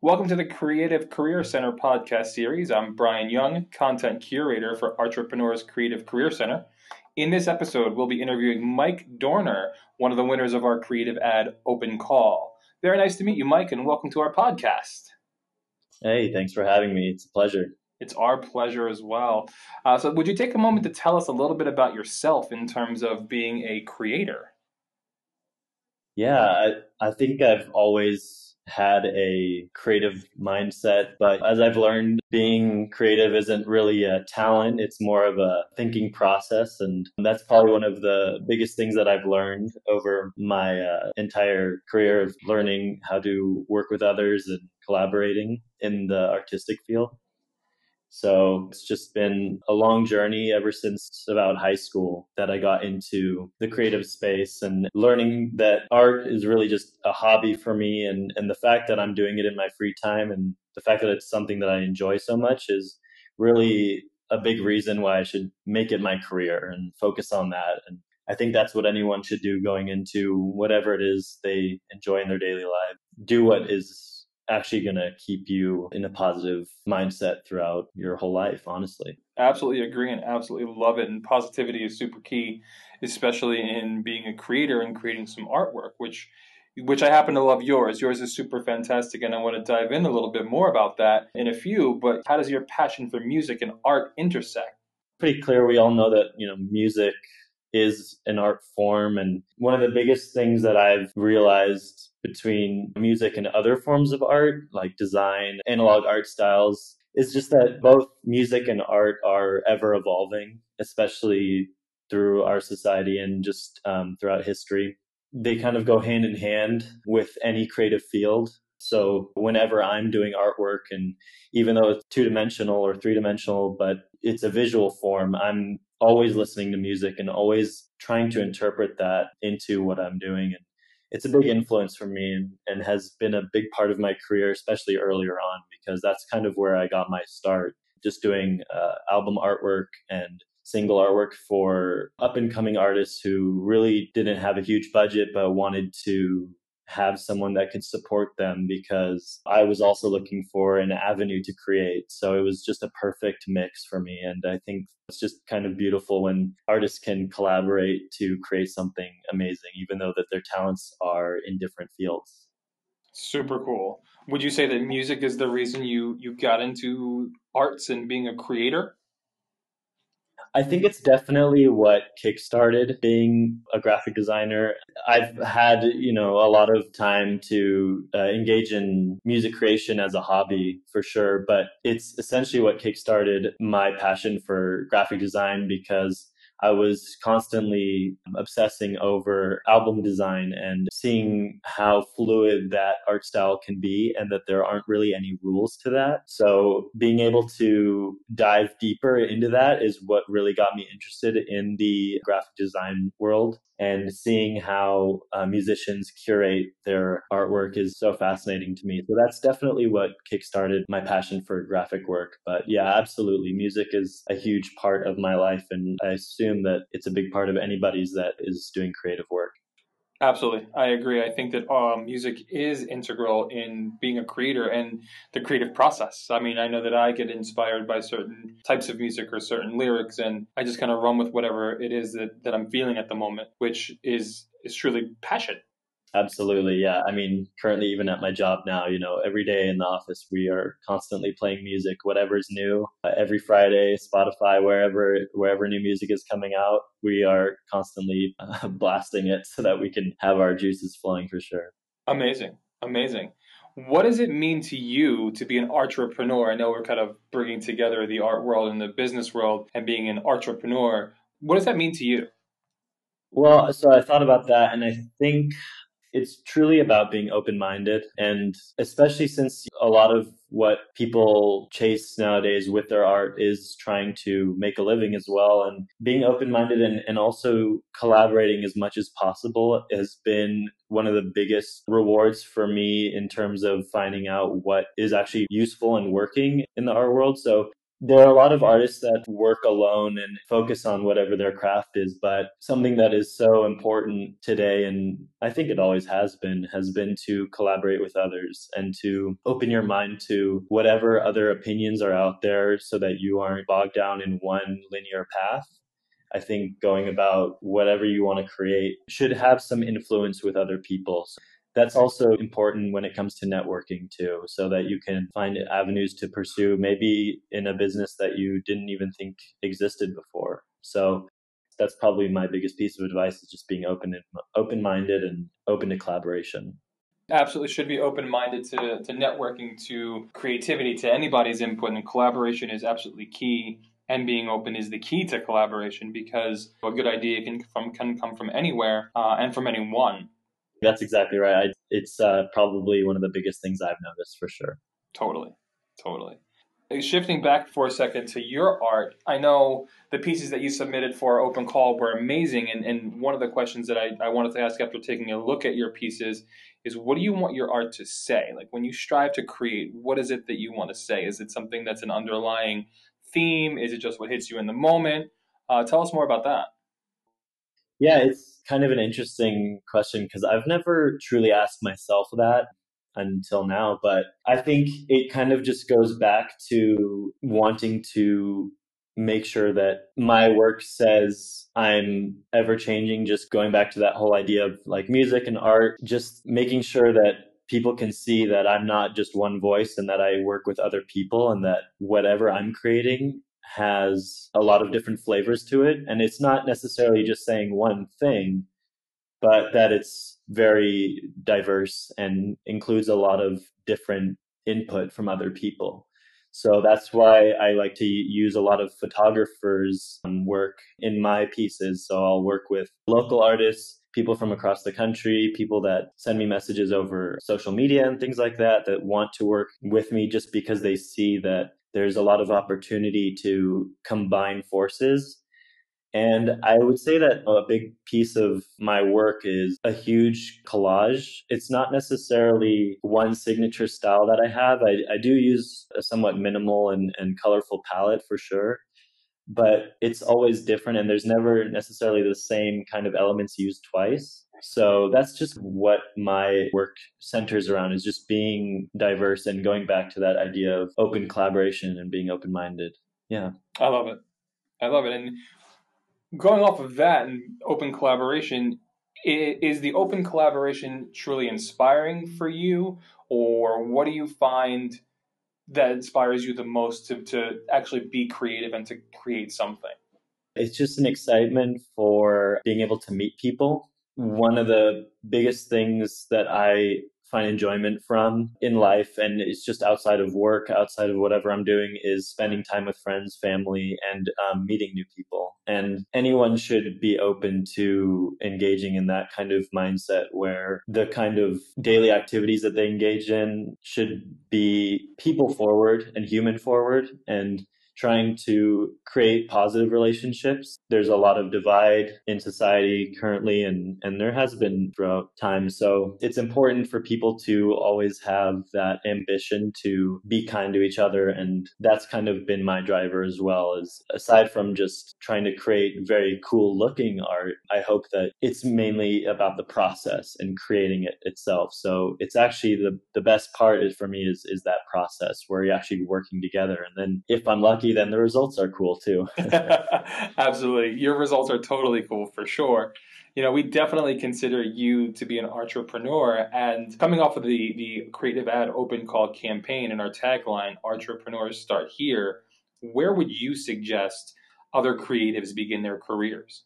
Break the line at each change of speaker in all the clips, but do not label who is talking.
Welcome to the Creative Career Center podcast series. I'm Brian Young, content curator for Entrepreneurs Creative Career Center. In this episode, we'll be interviewing Mike Dorner, one of the winners of our creative ad Open Call. Very nice to meet you, Mike, and welcome to our podcast.
Hey, thanks for having me. It's a pleasure.
It's our pleasure as well. Uh, so, would you take a moment to tell us a little bit about yourself in terms of being a creator?
Yeah, I, I think I've always had a creative mindset, but as I've learned, being creative isn't really a talent. It's more of a thinking process. And that's probably one of the biggest things that I've learned over my uh, entire career of learning how to work with others and collaborating in the artistic field. So it's just been a long journey ever since about high school that I got into the creative space and learning that art is really just a hobby for me. And, and the fact that I'm doing it in my free time and the fact that it's something that I enjoy so much is really a big reason why I should make it my career and focus on that. And I think that's what anyone should do going into whatever it is they enjoy in their daily life. Do what is actually going to keep you in a positive mindset throughout your whole life, honestly.
Absolutely agree and absolutely love it. And positivity is super key, especially in being a creator and creating some artwork, which which I happen to love yours. Yours is super fantastic, and I want to dive in a little bit more about that in a few. But how does your passion for music and art intersect?
Pretty clear. We all know that you know music is an art form, and one of the biggest things that I've realized between music and other forms of art, like design, analog art styles, is just that both music and art are ever evolving, especially through our society and just um, throughout history. They kind of go hand in hand with any creative field. So whenever I'm doing artwork, and even though it's two dimensional or three dimensional, but it's a visual form, I'm always listening to music and always trying to interpret that into what I'm doing. And it's a big influence for me and, and has been a big part of my career, especially earlier on, because that's kind of where I got my start, just doing uh, album artwork and single artwork for up and coming artists who really didn't have a huge budget but wanted to have someone that could support them because I was also looking for an avenue to create. So it was just a perfect mix for me. And I think it's just kind of beautiful when artists can collaborate to create something amazing, even though that their talents are in different fields.
Super cool. Would you say that music is the reason you you got into arts and being a creator?
I think it's definitely what kickstarted being a graphic designer. I've had, you know, a lot of time to uh, engage in music creation as a hobby for sure, but it's essentially what kickstarted my passion for graphic design because I was constantly obsessing over album design and seeing how fluid that art style can be and that there aren't really any rules to that. So being able to dive deeper into that is what really got me interested in the graphic design world and seeing how uh, musicians curate their artwork is so fascinating to me. So that's definitely what kickstarted my passion for graphic work. But yeah, absolutely. Music is a huge part of my life. And I assume that it's a big part of anybody's that is doing creative work.
Absolutely. I agree. I think that um, music is integral in being a creator and the creative process. I mean, I know that I get inspired by certain types of music or certain lyrics, and I just kind of run with whatever it is that, that I'm feeling at the moment, which is, is truly passion.
Absolutely. Yeah. I mean, currently, even at my job now, you know, every day in the office, we are constantly playing music, whatever's new. Uh, every Friday, Spotify, wherever, wherever new music is coming out, we are constantly uh, blasting it so that we can have our juices flowing for sure.
Amazing. Amazing. What does it mean to you to be an entrepreneur? I know we're kind of bringing together the art world and the business world and being an entrepreneur. What does that mean to you?
Well, so I thought about that, and I think it's truly about being open minded. And especially since a lot of what people chase nowadays with their art is trying to make a living as well. And being open minded and, and also collaborating as much as possible has been one of the biggest rewards for me in terms of finding out what is actually useful and working in the art world. So there are a lot of artists that work alone and focus on whatever their craft is, but something that is so important today, and I think it always has been, has been to collaborate with others and to open your mind to whatever other opinions are out there so that you aren't bogged down in one linear path. I think going about whatever you want to create should have some influence with other people. That's also important when it comes to networking too, so that you can find avenues to pursue maybe in a business that you didn't even think existed before. So that's probably my biggest piece of advice is just being open and open minded and open to collaboration.
Absolutely should be open minded to, to networking, to creativity, to anybody's input, and collaboration is absolutely key. And being open is the key to collaboration because a good idea can, from, can come from anywhere uh, and from anyone.
That's exactly right. I, it's uh, probably one of the biggest things I've noticed for sure.
Totally. Totally. Shifting back for a second to your art, I know the pieces that you submitted for Open Call were amazing. And, and one of the questions that I, I wanted to ask after taking a look at your pieces is what do you want your art to say? Like when you strive to create, what is it that you want to say? Is it something that's an underlying theme? Is it just what hits you in the moment? Uh, tell us more about that.
Yeah, it's kind of an interesting question because I've never truly asked myself that until now, but I think it kind of just goes back to wanting to make sure that my work says I'm ever changing, just going back to that whole idea of like music and art, just making sure that people can see that I'm not just one voice and that I work with other people and that whatever I'm creating has a lot of different flavors to it. And it's not necessarily just saying one thing, but that it's very diverse and includes a lot of different input from other people. So that's why I like to use a lot of photographers' work in my pieces. So I'll work with local artists, people from across the country, people that send me messages over social media and things like that, that want to work with me just because they see that there's a lot of opportunity to combine forces. And I would say that a big piece of my work is a huge collage. It's not necessarily one signature style that I have. I, I do use a somewhat minimal and, and colorful palette for sure, but it's always different and there's never necessarily the same kind of elements used twice. So that's just what my work centers around is just being diverse and going back to that idea of open collaboration and being open minded. Yeah.
I love it. I love it. And going off of that and open collaboration, is the open collaboration truly inspiring for you? Or what do you find that inspires you the most to, to actually be creative and to create something?
It's just an excitement for being able to meet people one of the biggest things that I find enjoyment from in life and it's just outside of work outside of whatever i'm doing is spending time with friends family and um, meeting new people. And anyone should be open to engaging in that kind of mindset where the kind of daily activities that they engage in should be people forward and human forward and trying to create positive relationships. There's a lot of divide in society currently, and, and there has been throughout time. So it's important for people to always have that ambition to be kind to each other. And that's kind of been my driver as well, is aside from just trying to create very cool looking art, I hope that it's mainly about the process and creating it itself. So it's actually the, the best part is for me is, is that process where you're actually working together. And then if I'm lucky, then the results are cool too.
Absolutely. Your results are totally cool for sure. You know, we definitely consider you to be an entrepreneur. And coming off of the, the Creative Ad Open Call campaign and our tagline, Entrepreneurs Start Here, where would you suggest other creatives begin their careers?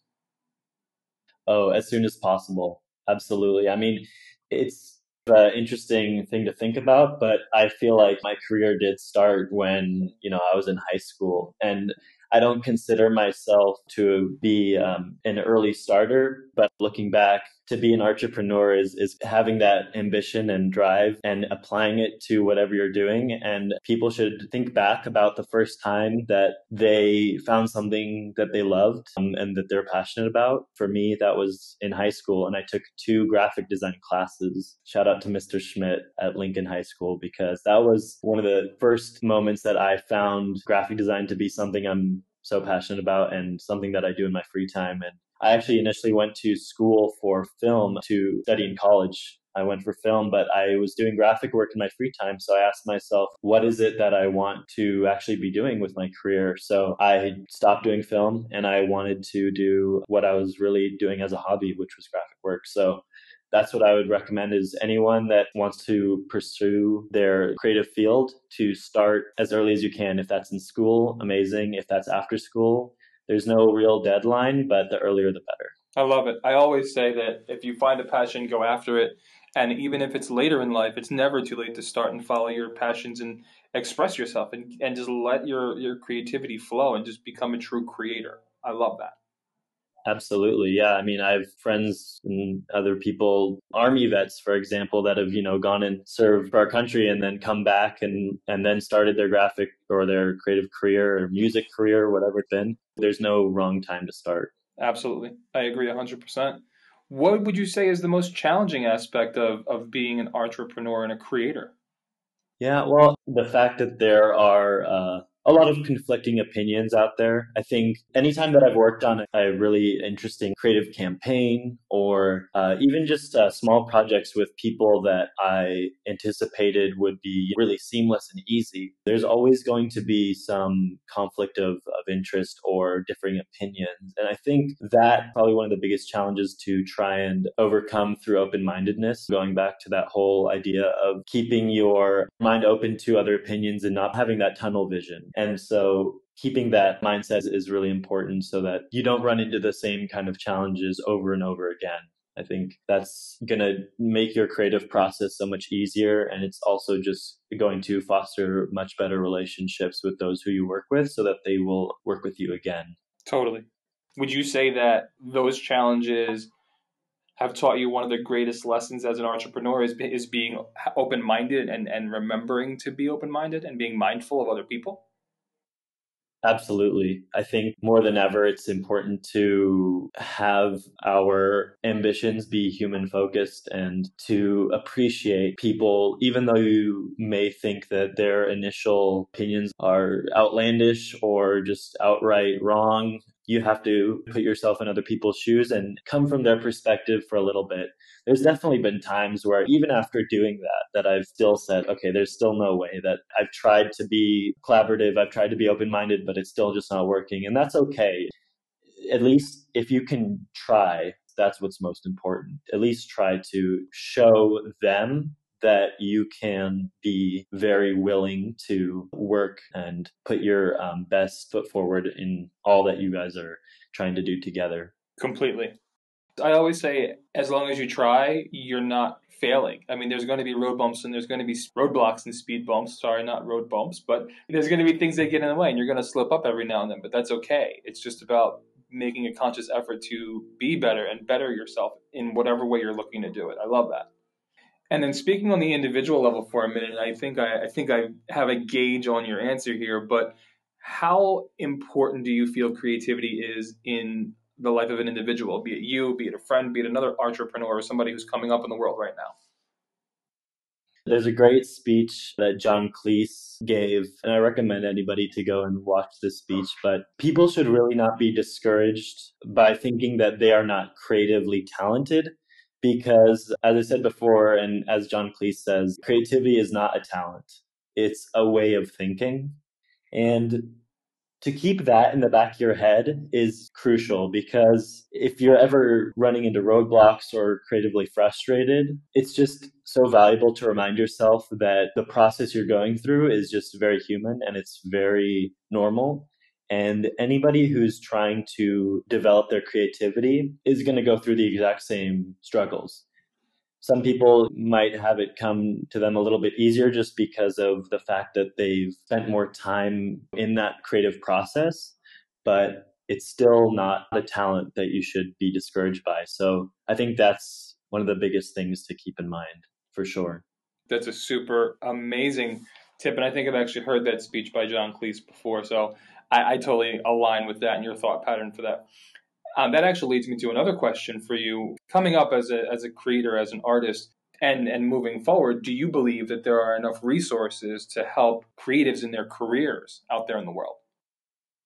Oh, as soon as possible. Absolutely. I mean, it's an interesting thing to think about, but I feel like my career did start when, you know, I was in high school. And I don't consider myself to be um, an early starter, but looking back, to be an entrepreneur is is having that ambition and drive and applying it to whatever you're doing. And people should think back about the first time that they found something that they loved um, and that they're passionate about. For me that was in high school and i took two graphic design classes. Shout out to mr schmidt at lincoln high school because that was one of the first moments that i found graphic design to be something i'm so passionate about and something that I do in my free time. And I actually initially went to school for film to study in college. I went for film, but I was doing graphic work in my free time. So I asked myself, what is it that I want to actually be doing with my career? So I stopped doing film and I wanted to do what I was really doing as a hobby, which was graphic work. So that's what I would recommend is anyone that wants to pursue their creative field to start as early as you can. If that's in school, amazing. If that's after school, there's no real deadline, but the earlier the better.
I love it. I always say that if you find a passion, go after it. And even if it's later in life, it's never too late to start and follow your passions and express yourself and, and just let your, your creativity flow and just become a true creator. I love that.
Absolutely. Yeah. I mean, I have friends and other people, army vets, for example, that have, you know, gone and served for our country and then come back and, and then started their graphic or their creative career or music career, whatever it's been. There's no wrong time to start.
Absolutely. I agree 100%. What would you say is the most challenging aspect of, of being an entrepreneur and a creator?
Yeah, well, the fact that there are uh, a lot of conflicting opinions out there. I think anytime that I've worked on a really interesting creative campaign or uh, even just uh, small projects with people that I anticipated would be really seamless and easy, there's always going to be some conflict of, of interest or differing opinions. And I think that probably one of the biggest challenges to try and overcome through open mindedness, going back to that whole idea of keeping your mind open to other opinions and not having that tunnel vision. And so keeping that mindset is really important so that you don't run into the same kind of challenges over and over again. I think that's going to make your creative process so much easier. And it's also just going to foster much better relationships with those who you work with so that they will work with you again.
Totally. Would you say that those challenges have taught you one of the greatest lessons as an entrepreneur is, is being open minded and, and remembering to be open minded and being mindful of other people?
Absolutely. I think more than ever, it's important to have our ambitions be human focused and to appreciate people, even though you may think that their initial opinions are outlandish or just outright wrong you have to put yourself in other people's shoes and come from their perspective for a little bit. There's definitely been times where even after doing that, that I've still said, okay, there's still no way that I've tried to be collaborative. I've tried to be open minded, but it's still just not working. And that's okay. At least if you can try, that's what's most important. At least try to show them that you can be very willing to work and put your um, best foot forward in all that you guys are trying to do together.
Completely. I always say, as long as you try, you're not failing. I mean, there's going to be road bumps and there's going to be roadblocks and speed bumps. Sorry, not road bumps, but there's going to be things that get in the way and you're going to slip up every now and then, but that's okay. It's just about making a conscious effort to be better and better yourself in whatever way you're looking to do it. I love that. And then speaking on the individual level for a minute, I think I, I think I have a gauge on your answer here, but how important do you feel creativity is in the life of an individual, be it you, be it a friend, be it another entrepreneur or somebody who's coming up in the world right now?
There's a great speech that John Cleese gave, and I recommend anybody to go and watch this speech. But people should really not be discouraged by thinking that they are not creatively talented because as I said before, and as John Cleese says, creativity is not a talent. It's a way of thinking. And to keep that in the back of your head is crucial because if you're ever running into roadblocks or creatively frustrated, it's just so valuable to remind yourself that the process you're going through is just very human and it's very normal. And anybody who's trying to develop their creativity is going to go through the exact same struggles. Some people might have it come to them a little bit easier just because of the fact that they've spent more time in that creative process. but it's still not a talent that you should be discouraged by. So I think that's one of the biggest things to keep in mind for sure.
That's a super amazing tip. And I think I've actually heard that speech by John Cleese before. So I, I totally align with that and your thought pattern for that. Um, that actually leads me to another question for you. Coming up as a, as a creator, as an artist, and, and moving forward, do you believe that there are enough resources to help creatives in their careers out there in the world?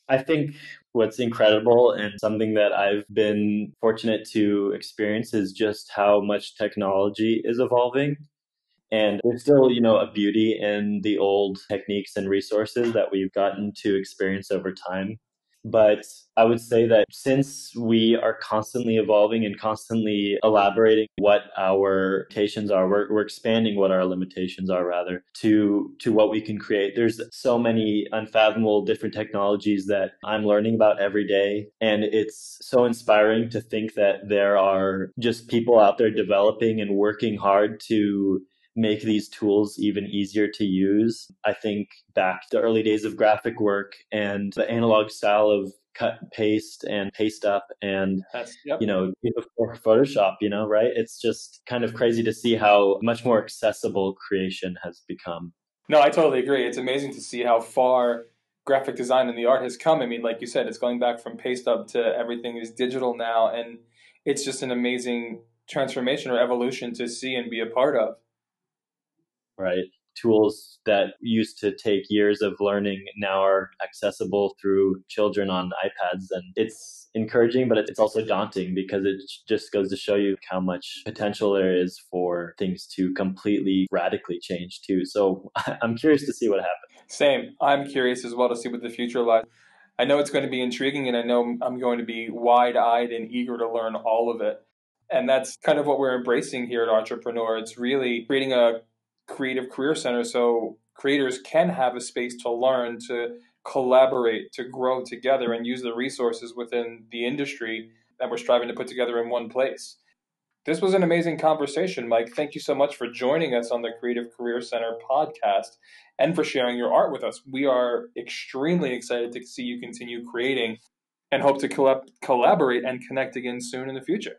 I think what's incredible and something that I've been fortunate to experience is just how much technology is evolving. And there's still, you know, a beauty in the old techniques and resources that we've gotten to experience over time. But I would say that since we are constantly evolving and constantly elaborating what our limitations are, we're, we're expanding what our limitations are rather to, to what we can create. There's so many unfathomable different technologies that I'm learning about every day. And it's so inspiring to think that there are just people out there developing and working hard to make these tools even easier to use. I think back to the early days of graphic work and the analog style of cut and paste and paste up and yep. you know before photoshop you know right? It's just kind of crazy to see how much more accessible creation has become.
No i totally agree. It's amazing to see how far graphic design and the art has come. I mean like you said it's going back from paste up to everything is digital now and it's just an amazing transformation or evolution to see and be a part of
right? Tools that used to take years of learning now are accessible through children on iPads. And it's encouraging, but it's also daunting because it just goes to show you how much potential there is for things to completely radically change too. So I'm curious to see what happens.
Same. I'm curious as well to see what the future lies. I know it's going to be intriguing and I know I'm going to be wide eyed and eager to learn all of it. And that's kind of what we're embracing here at Entrepreneur. It's really creating a creative career center so creators can have a space to learn to collaborate to grow together and use the resources within the industry that we're striving to put together in one place. This was an amazing conversation mike. Thank you so much for joining us on the creative career center podcast and for sharing your art with us. We are extremely excited to see you continue creating and hope to collab- collaborate and connect again soon in the future